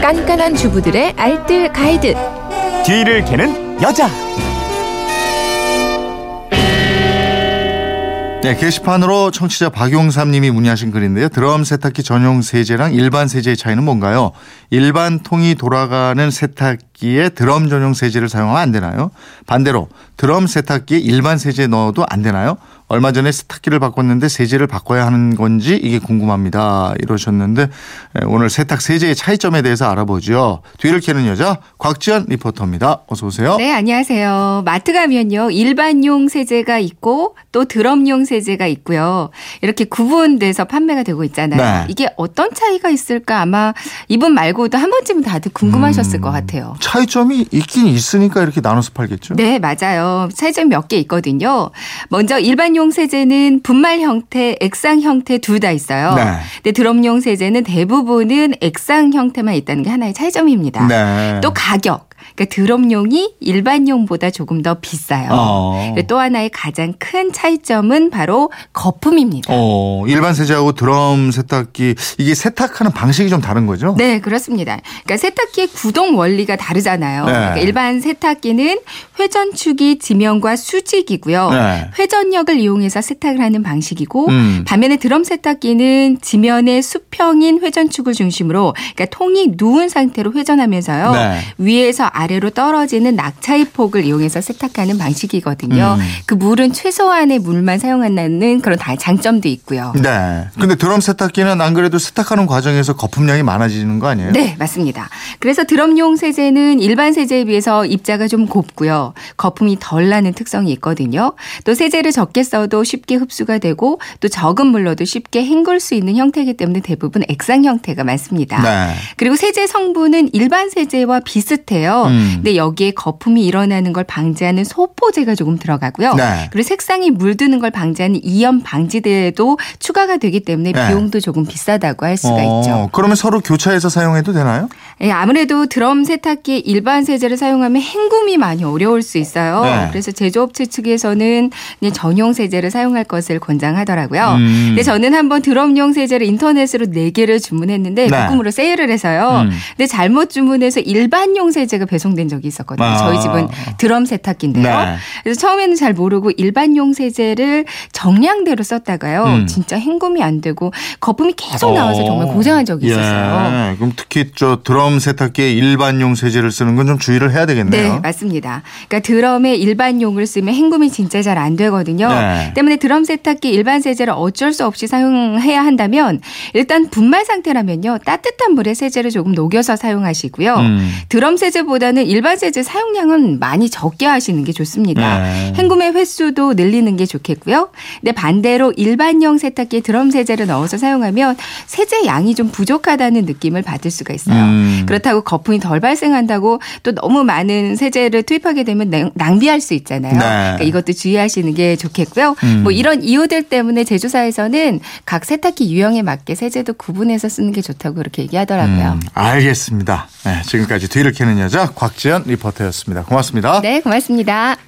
깐깐한 주부들의 알뜰 가이드. 뒤를 캐는 여자. 네, 게시판으로 청취자 박용삼님이 문의하신 글인데요. 드럼 세탁기 전용 세제랑 일반 세제의 차이는 뭔가요? 일반 통이 돌아가는 세탁기에 드럼 전용 세제를 사용하면 안 되나요? 반대로 드럼 세탁기에 일반 세제 넣어도 안 되나요? 얼마 전에 세탁기를 바꿨는데 세제를 바꿔야 하는 건지 이게 궁금합니다. 이러셨는데 오늘 세탁 세제의 차이점에 대해서 알아보죠. 뒤를 캐는 여자 곽지연 리포터입니다. 어서 오세요. 네, 안녕하세요. 마트 가면요. 일반용 세제가 있고 또 드럼용 세제가 있고요. 이렇게 구분돼서 판매가 되고 있잖아요. 네. 이게 어떤 차이가 있을까 아마 이분 말고도 한 번쯤은 다들 궁금하셨을 음. 것 같아요. 차이점이 있긴 있으니까 이렇게 나눠서 팔겠죠? 네, 맞아요. 차이점이 몇개 있거든요. 먼저 일반용 세제는 분말 형태, 액상 형태 둘 다 있어요. 네. 근데 드럼용 세제는 대부분은 액상 형태만 있다는 게 하나의 차이점입니다. 네. 또 가격. 그러니까 드럼용이 일반용보다 조금 더 비싸요. 어. 또 하나의 가장 큰 차이점은 바로 거품입니다. 어, 일반 세제하고 드럼 세탁기 이게 세탁하는 방식이 좀 다른 거죠? 네, 그렇습니다. 그러니까 세탁기의 구동 원리가 다르잖아요. 네. 그러니까 일반 세탁기는 회전축이 지면과 수직이고요. 네. 회전력을 이용해서 세탁을 하는 방식이고 음. 반면에 드럼 세탁기는 지면의 수평인 회전축을 중심으로 그러니까 통이 누운 상태로 회전하면서요. 네. 위에서 아래로 떨어지는 낙차의 폭을 이용해서 세탁하는 방식이거든요. 음. 그 물은 최소한의 물만 사용한다는 그런 다- 장점도 있고요. 네. 근데 드럼 세탁기는 안 그래도 세탁하는 과정에서 거품량이 많아지는 거 아니에요? 네, 맞습니다. 그래서 드럼용 세제는 일반 세제에 비해서 입자가 좀 곱고요. 거품이 덜 나는 특성이 있거든요. 또 세제를 적게 써도 쉽게 흡수가 되고 또 적은 물로도 쉽게 헹굴 수 있는 형태이기 때문에 대부분 액상 형태가 많습니다. 네. 그리고 세제 성분은 일반 세제와 비슷해요. 음. 근데 여기에 거품이 일어나는 걸 방지하는 소포제가 조금 들어가고요. 네. 그리고 색상이 물드는 걸 방지하는 이염 방지제도 추가가 되기 때문에 네. 비용도 조금 비싸다고 할 수가 어, 있죠. 그러면 서로 교차해서 사용해도 되나요? 예, 아무래도 드럼 세탁기에 일반 세제를 사용하면 헹굼이 많이 어려울 수 있어요. 네. 그래서 제조업체 측에서는 전용 세제를 사용할 것을 권장하더라고요. 음. 근데 저는 한번 드럼용 세제를 인터넷으로 4개를 주문했는데 네. 묶음으로 세일을 해서요. 음. 근데 잘못 주문해서 일반용 세제가 배송된 적이 있었거든요. 아. 저희 집은 드럼 세탁기인데요. 네. 그래서 처음에는 잘 모르고 일반용 세제를 정량대로 썼다가요. 음. 진짜 행금이 안 되고 거품이 계속 나와서 정말 어. 고생한 적이 있었어요. 예. 그럼 특히 저 드럼 세탁기에 일반용 세제를 쓰는 건 좀 주의를 해야 되겠네요. 네, 맞습니다. 그러니까 드럼에 일반용을 쓰면 헹굼이 진짜 잘 안 되거든요. 네. 때문에 드럼 세탁기 일반 세제를 어쩔 수 없이 사용해야 한다면 일단 분말 상태라면요. 따뜻한 물에 세제를 조금 녹여서 사용하시고요. 음. 드럼 세제보다는 일반 세제 사용량은 많이 적게 하시는 게 좋습니다. 네. 헹굼의 횟수도 늘리는 게 좋겠고요. 근데 반대로 일반용 세탁기에 드럼 세제를 넣어서 사용하면 세제 양이 좀 부족하다는 느낌을 받을 수가 있어요. 음. 그렇다고 거품이 덜 발생한다고 또 너무 많은 세제를 투입하게 되면 낭- 낭비할 수 있잖아요. 네. 그러니까 이것도 주의하시는 게 좋겠고요. 음. 뭐 이런 이유들 때문에 제조사에서는 각 세탁기 유형에 맞게 세제도 구분해서 쓰는 게 좋다고 그렇게 얘기하더라고요. 음, 알겠습니다. 네, 지금까지 뒤를 캐는 여자 곽지연 리포터였습니다. 고맙습니다. 네, 고맙습니다.